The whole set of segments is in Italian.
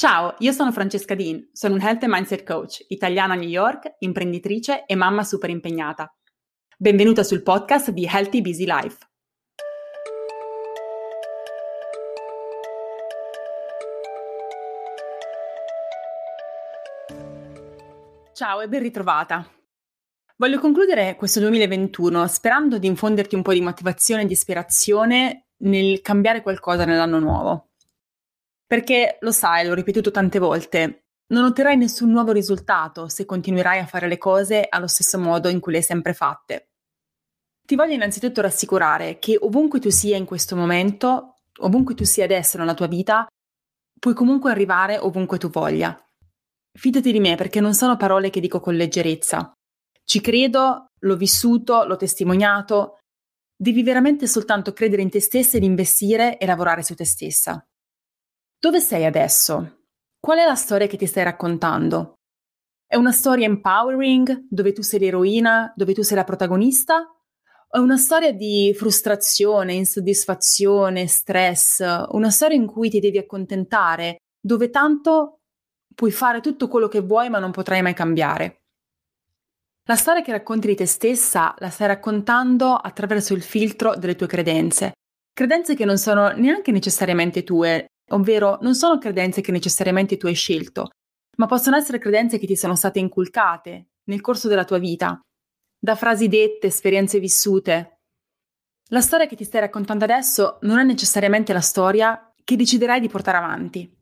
Ciao, io sono Francesca Dean, sono un Health and Mindset Coach, italiana a New York, imprenditrice e mamma super impegnata. Benvenuta sul podcast di Healthy Busy Life. Ciao e ben ritrovata. Voglio concludere questo 2021 sperando di infonderti un po' di motivazione e di ispirazione nel cambiare qualcosa nell'anno nuovo. Perché lo sai, l'ho ripetuto tante volte, non otterrai nessun nuovo risultato se continuerai a fare le cose allo stesso modo in cui le hai sempre fatte. Ti voglio innanzitutto rassicurare che ovunque tu sia in questo momento, ovunque tu sia adesso nella tua vita, puoi comunque arrivare ovunque tu voglia. Fidati di me perché non sono parole che dico con leggerezza. Ci credo, l'ho vissuto, l'ho testimoniato. Devi veramente soltanto credere in te stessa ed investire e lavorare su te stessa. Dove sei adesso? Qual è la storia che ti stai raccontando? È una storia empowering, dove tu sei l'eroina, dove tu sei la protagonista? È una storia di frustrazione, insoddisfazione, stress, una storia in cui ti devi accontentare, dove tanto puoi fare tutto quello che vuoi ma non potrai mai cambiare? La storia che racconti di te stessa la stai raccontando attraverso il filtro delle tue credenze, credenze che non sono neanche necessariamente tue, ovvero non sono credenze che necessariamente tu hai scelto, ma possono essere credenze che ti sono state inculcate nel corso della tua vita, da frasi dette, esperienze vissute. La storia che ti stai raccontando adesso non è necessariamente la storia che deciderai di portare avanti.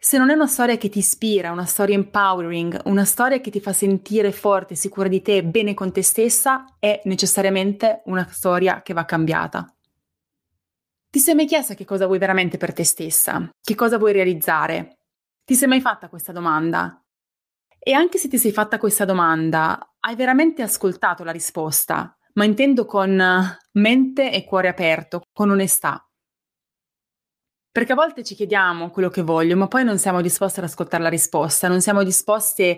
Se non è una storia che ti ispira, una storia empowering, una storia che ti fa sentire forte, sicura di te, bene con te stessa, è necessariamente una storia che va cambiata. Ti sei mai chiesta che cosa vuoi veramente per te stessa? Che cosa vuoi realizzare? Ti sei mai fatta questa domanda? E anche se ti sei fatta questa domanda, hai veramente ascoltato la risposta, ma intendo con mente e cuore aperto, con onestà. Perché a volte ci chiediamo quello che voglio, ma poi non siamo disposti ad ascoltare la risposta, non siamo disposti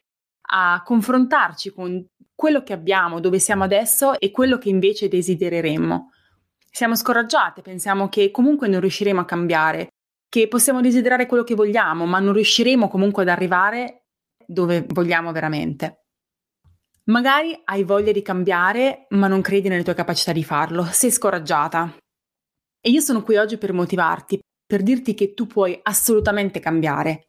a confrontarci con quello che abbiamo, dove siamo adesso e quello che invece desidereremmo. Siamo scoraggiate, pensiamo che comunque non riusciremo a cambiare, che possiamo desiderare quello che vogliamo, ma non riusciremo comunque ad arrivare dove vogliamo veramente. Magari hai voglia di cambiare, ma non credi nelle tue capacità di farlo, sei scoraggiata. E io sono qui oggi per motivarti, per dirti che tu puoi assolutamente cambiare.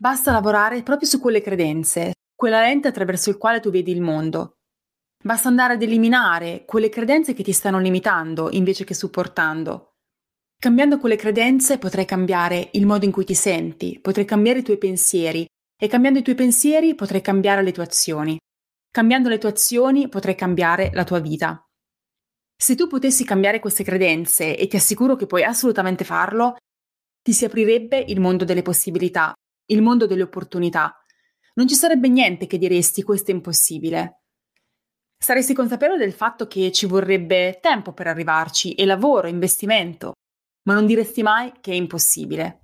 Basta lavorare proprio su quelle credenze, quella lente attraverso il quale tu vedi il mondo. Basta andare ad eliminare quelle credenze che ti stanno limitando invece che supportando. Cambiando quelle credenze potrai cambiare il modo in cui ti senti, potrai cambiare i tuoi pensieri e cambiando i tuoi pensieri potrai cambiare le tue azioni. Cambiando le tue azioni potrai cambiare la tua vita. Se tu potessi cambiare queste credenze, e ti assicuro che puoi assolutamente farlo, ti si aprirebbe il mondo delle possibilità, il mondo delle opportunità. Non ci sarebbe niente che diresti questo è impossibile. Saresti consapevole del fatto che ci vorrebbe tempo per arrivarci e lavoro, investimento, ma non diresti mai che è impossibile.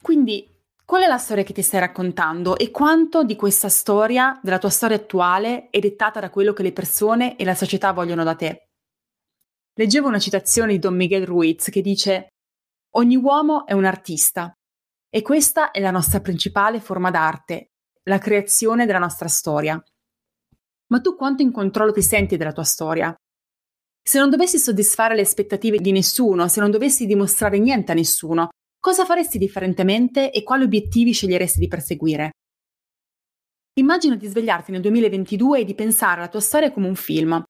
Quindi, qual è la storia che ti stai raccontando e quanto di questa storia, della tua storia attuale, è dettata da quello che le persone e la società vogliono da te? Leggevo una citazione di Don Miguel Ruiz che dice Ogni uomo è un artista e questa è la nostra principale forma d'arte, la creazione della nostra storia ma tu quanto in controllo ti senti della tua storia? Se non dovessi soddisfare le aspettative di nessuno, se non dovessi dimostrare niente a nessuno, cosa faresti differentemente e quali obiettivi sceglieresti di perseguire? Immagina di svegliarti nel 2022 e di pensare alla tua storia come un film,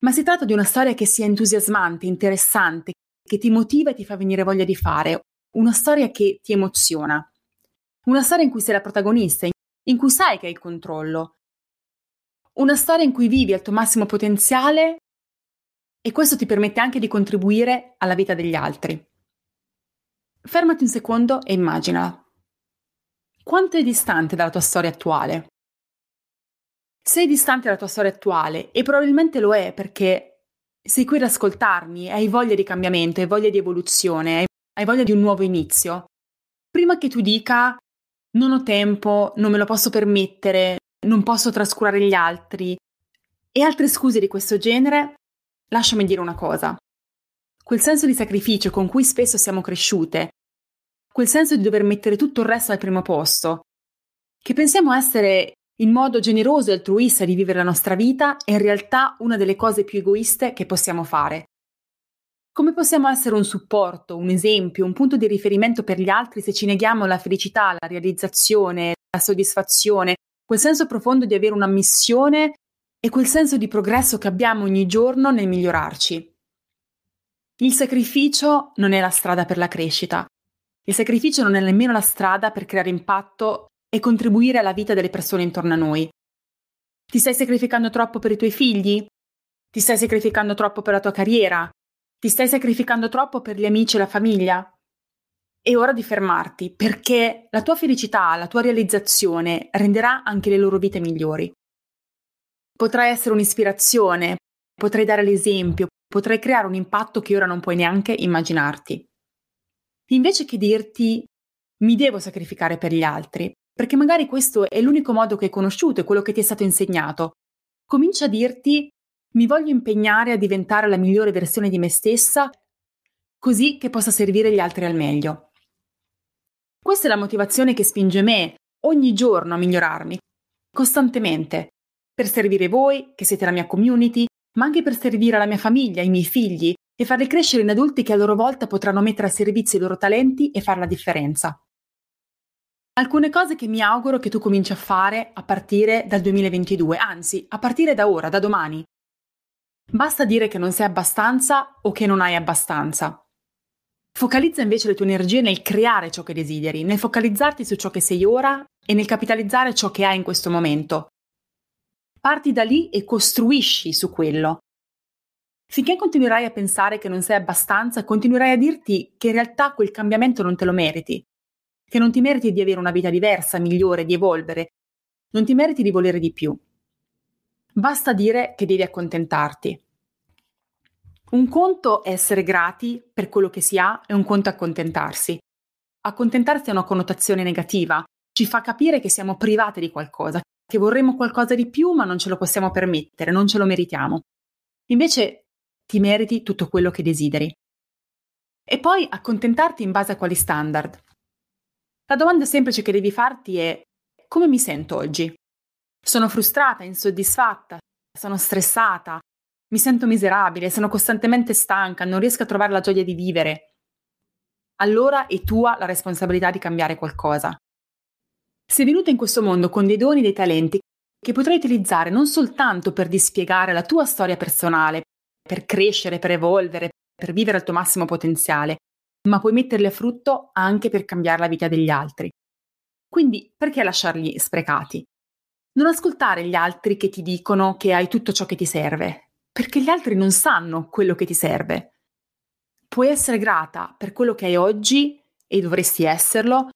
ma si tratta di una storia che sia entusiasmante, interessante, che ti motiva e ti fa venire voglia di fare, una storia che ti emoziona, una storia in cui sei la protagonista, in cui sai che hai il controllo, una storia in cui vivi al tuo massimo potenziale e questo ti permette anche di contribuire alla vita degli altri. Fermati un secondo e immaginala. Quanto è distante dalla tua storia attuale? Sei distante dalla tua storia attuale e probabilmente lo è perché sei qui ad ascoltarmi, hai voglia di cambiamento, hai voglia di evoluzione, hai voglia di un nuovo inizio. Prima che tu dica non ho tempo, non me lo posso permettere, non posso trascurare gli altri e altre scuse di questo genere, lasciami dire una cosa. Quel senso di sacrificio con cui spesso siamo cresciute, quel senso di dover mettere tutto il resto al primo posto, che pensiamo essere il modo generoso e altruista di vivere la nostra vita è in realtà una delle cose più egoiste che possiamo fare. Come possiamo essere un supporto, un esempio, un punto di riferimento per gli altri se ci neghiamo la felicità, la realizzazione, la soddisfazione, quel senso profondo di avere una missione e quel senso di progresso che abbiamo ogni giorno nel migliorarci? Il sacrificio non è la strada per la crescita. Il sacrificio non è nemmeno la strada per creare impatto e contribuire alla vita delle persone intorno a noi. Ti stai sacrificando troppo per i tuoi figli? Ti stai sacrificando troppo per la tua carriera? Ti stai sacrificando troppo per gli amici e la famiglia? È ora di fermarti perché la tua felicità, la tua realizzazione renderà anche le loro vite migliori. Potrai essere un'ispirazione, potrai dare l'esempio, potrai creare un impatto che ora non puoi neanche immaginarti. Invece che dirti mi devo sacrificare per gli altri, perché magari questo è l'unico modo che hai conosciuto, è quello che ti è stato insegnato. Comincia a dirti mi voglio impegnare a diventare la migliore versione di me stessa, così che possa servire gli altri al meglio. Questa è la motivazione che spinge me ogni giorno a migliorarmi, costantemente, per servire voi, che siete la mia community, ma anche per servire la mia famiglia, i miei figli e farli crescere in adulti che a loro volta potranno mettere a servizio i loro talenti e fare la differenza. Alcune cose che mi auguro che tu cominci a fare a partire dal 2022, anzi, a partire da ora, da domani. Basta dire che non sei abbastanza o che non hai abbastanza. Focalizza invece le tue energie nel creare ciò che desideri, nel focalizzarti su ciò che sei ora e nel capitalizzare ciò che hai in questo momento. Parti da lì e costruisci su quello. Finché continuerai a pensare che non sei abbastanza, continuerai a dirti che in realtà quel cambiamento non te lo meriti, che non ti meriti di avere una vita diversa, migliore, di evolvere, non ti meriti di volere di più. Basta dire che devi accontentarti. Un conto è essere grati per quello che si ha e un conto è accontentarsi. Accontentarsi ha una connotazione negativa, ci fa capire che siamo private di qualcosa, che vorremmo qualcosa di più ma non ce lo possiamo permettere, non ce lo meritiamo. Invece ti meriti tutto quello che desideri. E poi accontentarti in base a quali standard. La domanda semplice che devi farti è come mi sento oggi? Sono frustrata, insoddisfatta, sono stressata, mi sento miserabile, sono costantemente stanca, non riesco a trovare la gioia di vivere. Allora è tua la responsabilità di cambiare qualcosa. Sei venuta in questo mondo con dei doni, dei talenti che potrai utilizzare non soltanto per dispiegare la tua storia personale, per crescere, per evolvere, per vivere al tuo massimo potenziale, ma puoi metterli a frutto anche per cambiare la vita degli altri. Quindi perché lasciarli sprecati? Non ascoltare gli altri che ti dicono che hai tutto ciò che ti serve, perché gli altri non sanno quello che ti serve. Puoi essere grata per quello che hai oggi e dovresti esserlo,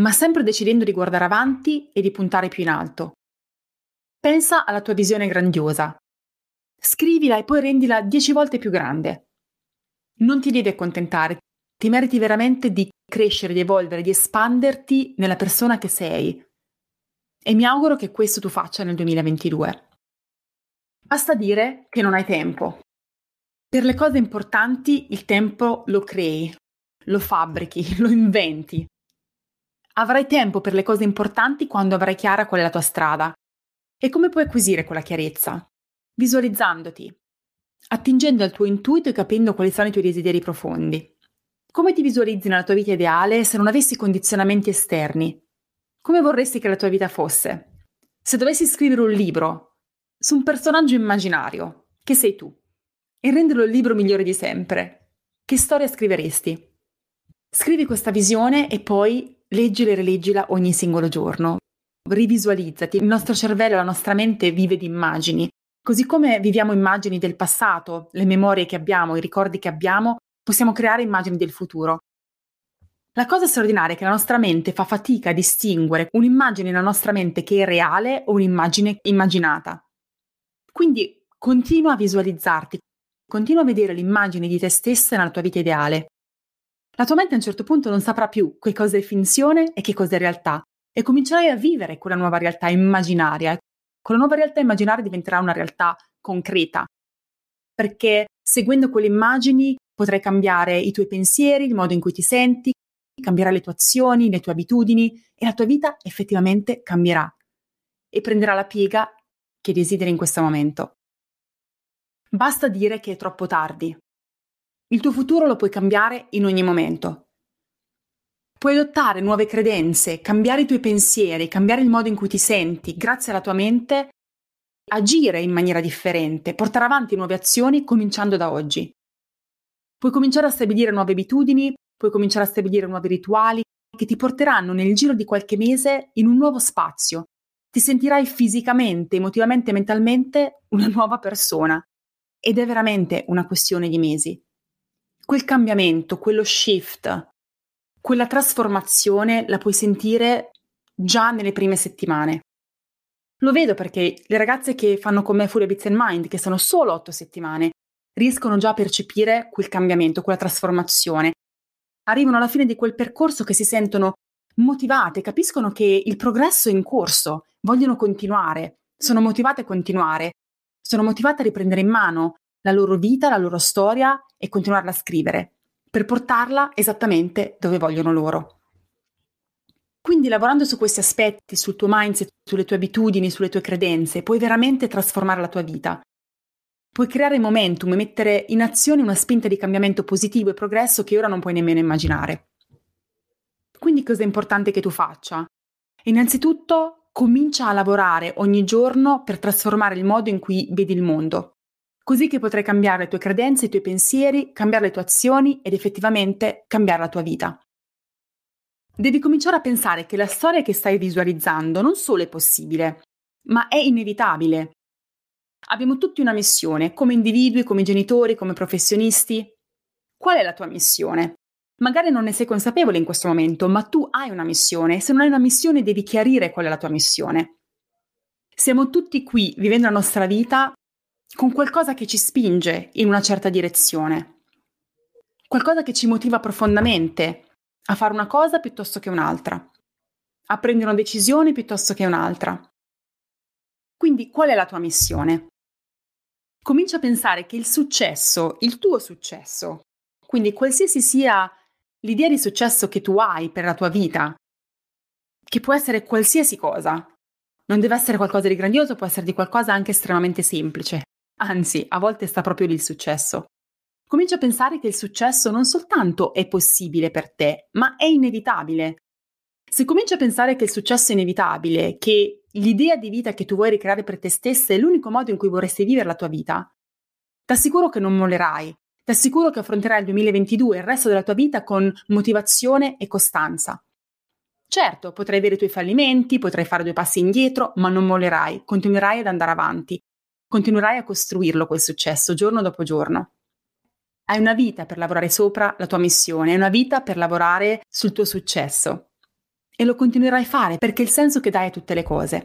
ma sempre decidendo di guardare avanti e di puntare più in alto. Pensa alla tua visione grandiosa. Scrivila e poi rendila dieci volte più grande. Non ti devi accontentare, ti meriti veramente di crescere, di evolvere, di espanderti nella persona che sei. E mi auguro che questo tu faccia nel 2022. Basta dire che non hai tempo. Per le cose importanti il tempo lo crei, lo fabbrichi, lo inventi. Avrai tempo per le cose importanti quando avrai chiara qual è la tua strada. E come puoi acquisire quella chiarezza? Visualizzandoti, attingendo al tuo intuito e capendo quali sono i tuoi desideri profondi. Come ti visualizzi nella tua vita ideale se non avessi condizionamenti esterni? Come vorresti che la tua vita fosse? Se dovessi scrivere un libro su un personaggio immaginario, che sei tu, e renderlo il libro migliore di sempre, che storia scriveresti? Scrivi questa visione e poi leggila e rileggila ogni singolo giorno. Rivisualizzati. Il nostro cervello, la nostra mente vive di immagini. Così come viviamo immagini del passato, le memorie che abbiamo, i ricordi che abbiamo, possiamo creare immagini del futuro. La cosa straordinaria è che la nostra mente fa fatica a distinguere un'immagine nella nostra mente che è reale o un'immagine immaginata. Quindi continua a visualizzarti, continua a vedere l'immagine di te stessa nella tua vita ideale. La tua mente a un certo punto non saprà più che cosa è finzione e che cosa è realtà e comincerai a vivere quella nuova realtà immaginaria. Quella nuova realtà immaginaria diventerà una realtà concreta, perché seguendo quelle immagini potrai cambiare i tuoi pensieri, il modo in cui ti senti, cambierai le tue azioni, le tue abitudini e la tua vita effettivamente cambierà e prenderà la piega che desideri in questo momento. Basta dire che è troppo tardi. Il tuo futuro lo puoi cambiare in ogni momento. Puoi adottare nuove credenze, cambiare i tuoi pensieri, cambiare il modo in cui ti senti, grazie alla tua mente, agire in maniera differente, portare avanti nuove azioni cominciando da oggi. Puoi cominciare a stabilire nuove abitudini, puoi cominciare a stabilire nuovi rituali che ti porteranno nel giro di qualche mese in un nuovo spazio. Ti sentirai fisicamente, emotivamente e mentalmente una nuova persona. Ed è veramente una questione di mesi. Quel cambiamento, quello shift, quella trasformazione la puoi sentire già nelle prime settimane. Lo vedo perché le ragazze che fanno con me Fury Bits and Mind, che sono solo otto settimane, riescono già a percepire quel cambiamento, quella trasformazione. Arrivano alla fine di quel percorso che si sentono motivate, capiscono che il progresso è in corso, vogliono continuare, sono motivate a continuare, sono motivate a riprendere in mano la loro vita, la loro storia e continuarla a scrivere per portarla esattamente dove vogliono loro. Quindi lavorando su questi aspetti, sul tuo mindset, sulle tue abitudini, sulle tue credenze, puoi veramente trasformare la tua vita. Puoi creare momentum e mettere in azione una spinta di cambiamento positivo e progresso che ora non puoi nemmeno immaginare. Quindi cosa è importante che tu faccia? Innanzitutto comincia a lavorare ogni giorno per trasformare il modo in cui vedi il mondo così che potrai cambiare le tue credenze, i tuoi pensieri, cambiare le tue azioni ed effettivamente cambiare la tua vita. Devi cominciare a pensare che la storia che stai visualizzando non solo è possibile, ma è inevitabile. Abbiamo tutti una missione, come individui, come genitori, come professionisti. Qual è la tua missione? Magari non ne sei consapevole in questo momento, ma tu hai una missione e se non hai una missione devi chiarire qual è la tua missione. Siamo tutti qui vivendo la nostra vita con qualcosa che ci spinge in una certa direzione, qualcosa che ci motiva profondamente a fare una cosa piuttosto che un'altra, a prendere una decisione piuttosto che un'altra. Quindi qual è la tua missione? Comincia a pensare che il successo, il tuo successo, quindi qualsiasi sia l'idea di successo che tu hai per la tua vita, che può essere qualsiasi cosa, non deve essere qualcosa di grandioso, può essere di qualcosa anche estremamente semplice. Anzi, a volte sta proprio lì il successo. Comincia a pensare che il successo non soltanto è possibile per te, ma è inevitabile. Se cominci a pensare che il successo è inevitabile, che l'idea di vita che tu vuoi ricreare per te stessa è l'unico modo in cui vorresti vivere la tua vita, ti assicuro che non mollerai, ti assicuro che affronterai il 2022 e il resto della tua vita con motivazione e costanza. Certo, potrai avere i tuoi fallimenti, potrai fare due passi indietro, ma non mollerai, continuerai ad andare avanti continuerai a costruirlo quel successo giorno dopo giorno. Hai una vita per lavorare sopra la tua missione, hai una vita per lavorare sul tuo successo e lo continuerai a fare perché è il senso che dai a tutte le cose.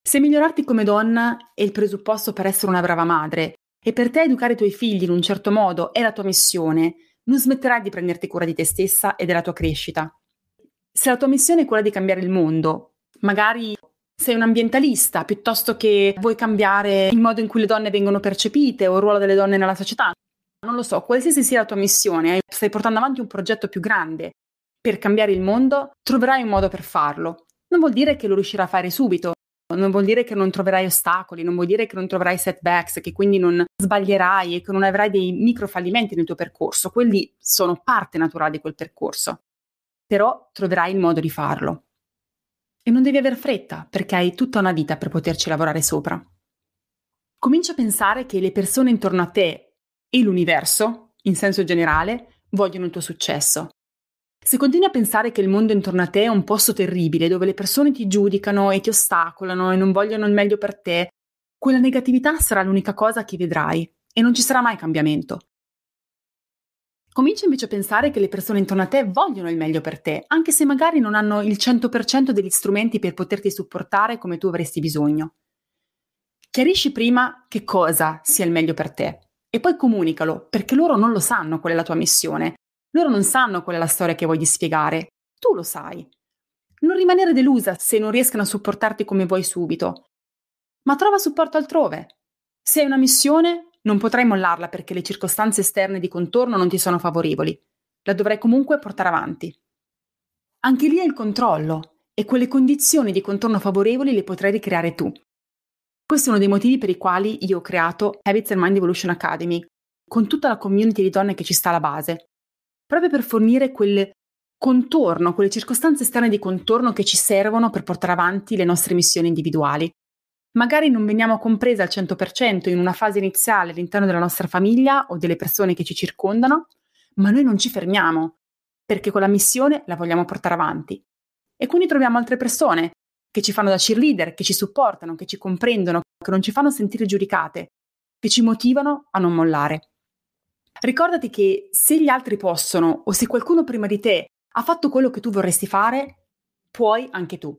Se migliorarti come donna è il presupposto per essere una brava madre e per te educare i tuoi figli in un certo modo è la tua missione, non smetterai di prenderti cura di te stessa e della tua crescita. Se la tua missione è quella di cambiare il mondo, magari sei un ambientalista piuttosto che vuoi cambiare il modo in cui le donne vengono percepite o il ruolo delle donne nella società. Non lo so, qualsiasi sia la tua missione, stai portando avanti un progetto più grande per cambiare il mondo, troverai un modo per farlo. Non vuol dire che lo riuscirai a fare subito, non vuol dire che non troverai ostacoli, non vuol dire che non troverai setbacks, che quindi non sbaglierai e che non avrai dei micro fallimenti nel tuo percorso. Quelli sono parte naturale di quel percorso. Però troverai il modo di farlo. E non devi aver fretta, perché hai tutta una vita per poterci lavorare sopra. Comincia a pensare che le persone intorno a te e l'universo, in senso generale, vogliono il tuo successo. Se continui a pensare che il mondo intorno a te è un posto terribile, dove le persone ti giudicano e ti ostacolano e non vogliono il meglio per te, quella negatività sarà l'unica cosa che vedrai e non ci sarà mai cambiamento. Comincia invece a pensare che le persone intorno a te vogliono il meglio per te, anche se magari non hanno il 100% degli strumenti per poterti supportare come tu avresti bisogno. Chiarisci prima che cosa sia il meglio per te e poi comunicalo, perché loro non lo sanno qual è la tua missione, loro non sanno qual è la storia che vuoi spiegare, tu lo sai. Non rimanere delusa se non riescono a supportarti come vuoi subito, ma trova supporto altrove. Se hai una missione, non potrai mollarla perché le circostanze esterne di contorno non ti sono favorevoli. La dovrai comunque portare avanti. Anche lì hai il controllo e quelle condizioni di contorno favorevoli le potrai ricreare tu. Questo è uno dei motivi per i quali io ho creato Habits and Mind Evolution Academy, con tutta la community di donne che ci sta alla base, proprio per fornire quel contorno, quelle circostanze esterne di contorno che ci servono per portare avanti le nostre missioni individuali. Magari non veniamo comprese al 100% in una fase iniziale all'interno della nostra famiglia o delle persone che ci circondano, ma noi non ci fermiamo, perché quella missione la vogliamo portare avanti. E quindi troviamo altre persone che ci fanno da cheerleader, che ci supportano, che ci comprendono, che non ci fanno sentire giudicate, che ci motivano a non mollare. Ricordati che se gli altri possono o se qualcuno prima di te ha fatto quello che tu vorresti fare, puoi anche tu.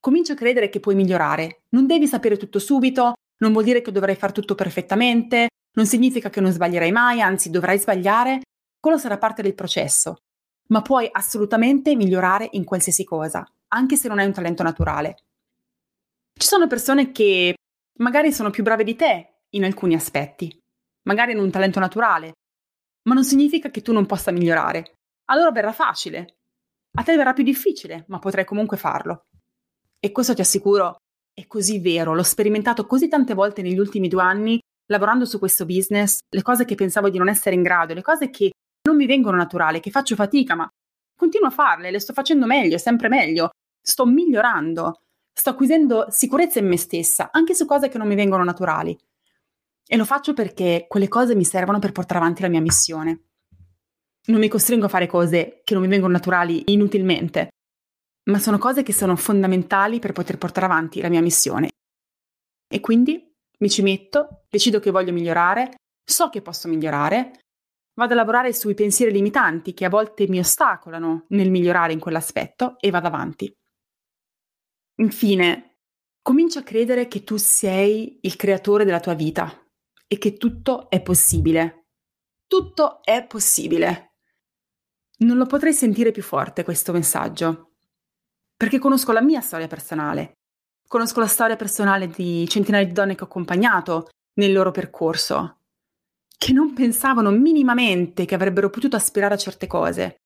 Comincia a credere che puoi migliorare. Non devi sapere tutto subito, non vuol dire che dovrai fare tutto perfettamente, non significa che non sbaglierai mai, anzi dovrai sbagliare, quello sarà parte del processo. Ma puoi assolutamente migliorare in qualsiasi cosa, anche se non hai un talento naturale. Ci sono persone che magari sono più brave di te in alcuni aspetti, magari hanno un talento naturale, ma non significa che tu non possa migliorare allora verrà facile. A te verrà più difficile, ma potrai comunque farlo. E questo ti assicuro è così vero, l'ho sperimentato così tante volte negli ultimi due anni lavorando su questo business, le cose che pensavo di non essere in grado, le cose che non mi vengono naturali, che faccio fatica, ma continuo a farle, le sto facendo meglio, sempre meglio, sto migliorando, sto acquisendo sicurezza in me stessa, anche su cose che non mi vengono naturali. E lo faccio perché quelle cose mi servono per portare avanti la mia missione non mi costringo a fare cose che non mi vengono naturali inutilmente, ma sono cose che sono fondamentali per poter portare avanti la mia missione. E quindi mi ci metto, decido che voglio migliorare, so che posso migliorare, vado a lavorare sui pensieri limitanti che a volte mi ostacolano nel migliorare in quell'aspetto e vado avanti. Infine, comincia a credere che tu sei il creatore della tua vita e che tutto è possibile. Tutto è possibile. Non lo potrei sentire più forte questo messaggio, perché conosco la mia storia personale, conosco la storia personale di centinaia di donne che ho accompagnato nel loro percorso, che non pensavano minimamente che avrebbero potuto aspirare a certe cose,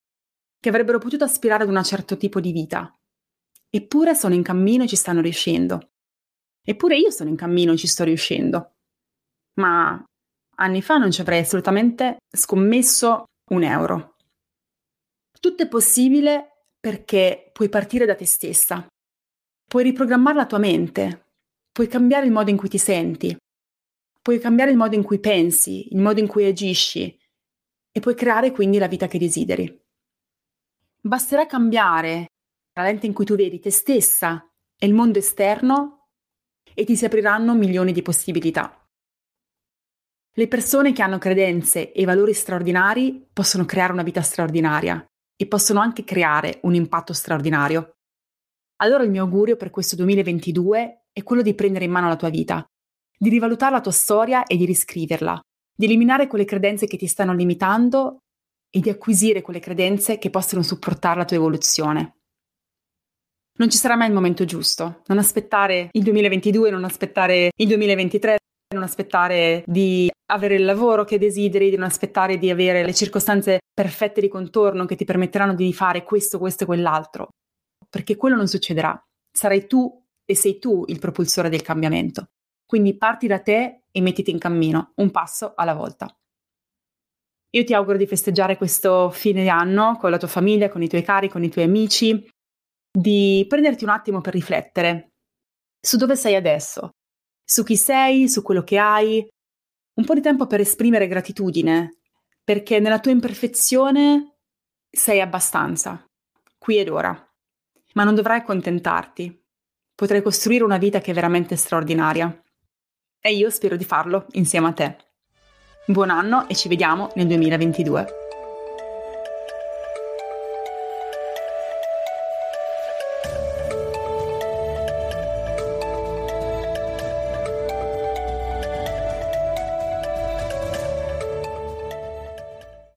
che avrebbero potuto aspirare ad un certo tipo di vita. Eppure sono in cammino e ci stanno riuscendo. Eppure io sono in cammino e ci sto riuscendo. Ma anni fa non ci avrei assolutamente scommesso un euro. Tutto è possibile perché puoi partire da te stessa, puoi riprogrammare la tua mente, puoi cambiare il modo in cui ti senti, puoi cambiare il modo in cui pensi, il modo in cui agisci e puoi creare quindi la vita che desideri. Basterà cambiare la lente in cui tu vedi te stessa e il mondo esterno e ti si apriranno milioni di possibilità. Le persone che hanno credenze e valori straordinari possono creare una vita straordinaria e possono anche creare un impatto straordinario. Allora il mio augurio per questo 2022 è quello di prendere in mano la tua vita, di rivalutare la tua storia e di riscriverla, di eliminare quelle credenze che ti stanno limitando e di acquisire quelle credenze che possono supportare la tua evoluzione. Non ci sarà mai il momento giusto, non aspettare il 2022, non aspettare il 2023, non aspettare di avere il lavoro che desideri, di non aspettare di avere le circostanze perfette di contorno che ti permetteranno di fare questo, questo e quell'altro, perché quello non succederà. Sarai tu e sei tu il propulsore del cambiamento. Quindi parti da te e mettiti in cammino, un passo alla volta. Io ti auguro di festeggiare questo fine anno con la tua famiglia, con i tuoi cari, con i tuoi amici, di prenderti un attimo per riflettere su dove sei adesso, su chi sei, su quello che hai, un po' di tempo per esprimere gratitudine, perché nella tua imperfezione sei abbastanza, qui ed ora. Ma non dovrai accontentarti. Potrai costruire una vita che è veramente straordinaria. E io spero di farlo insieme a te. Buon anno e ci vediamo nel 2022.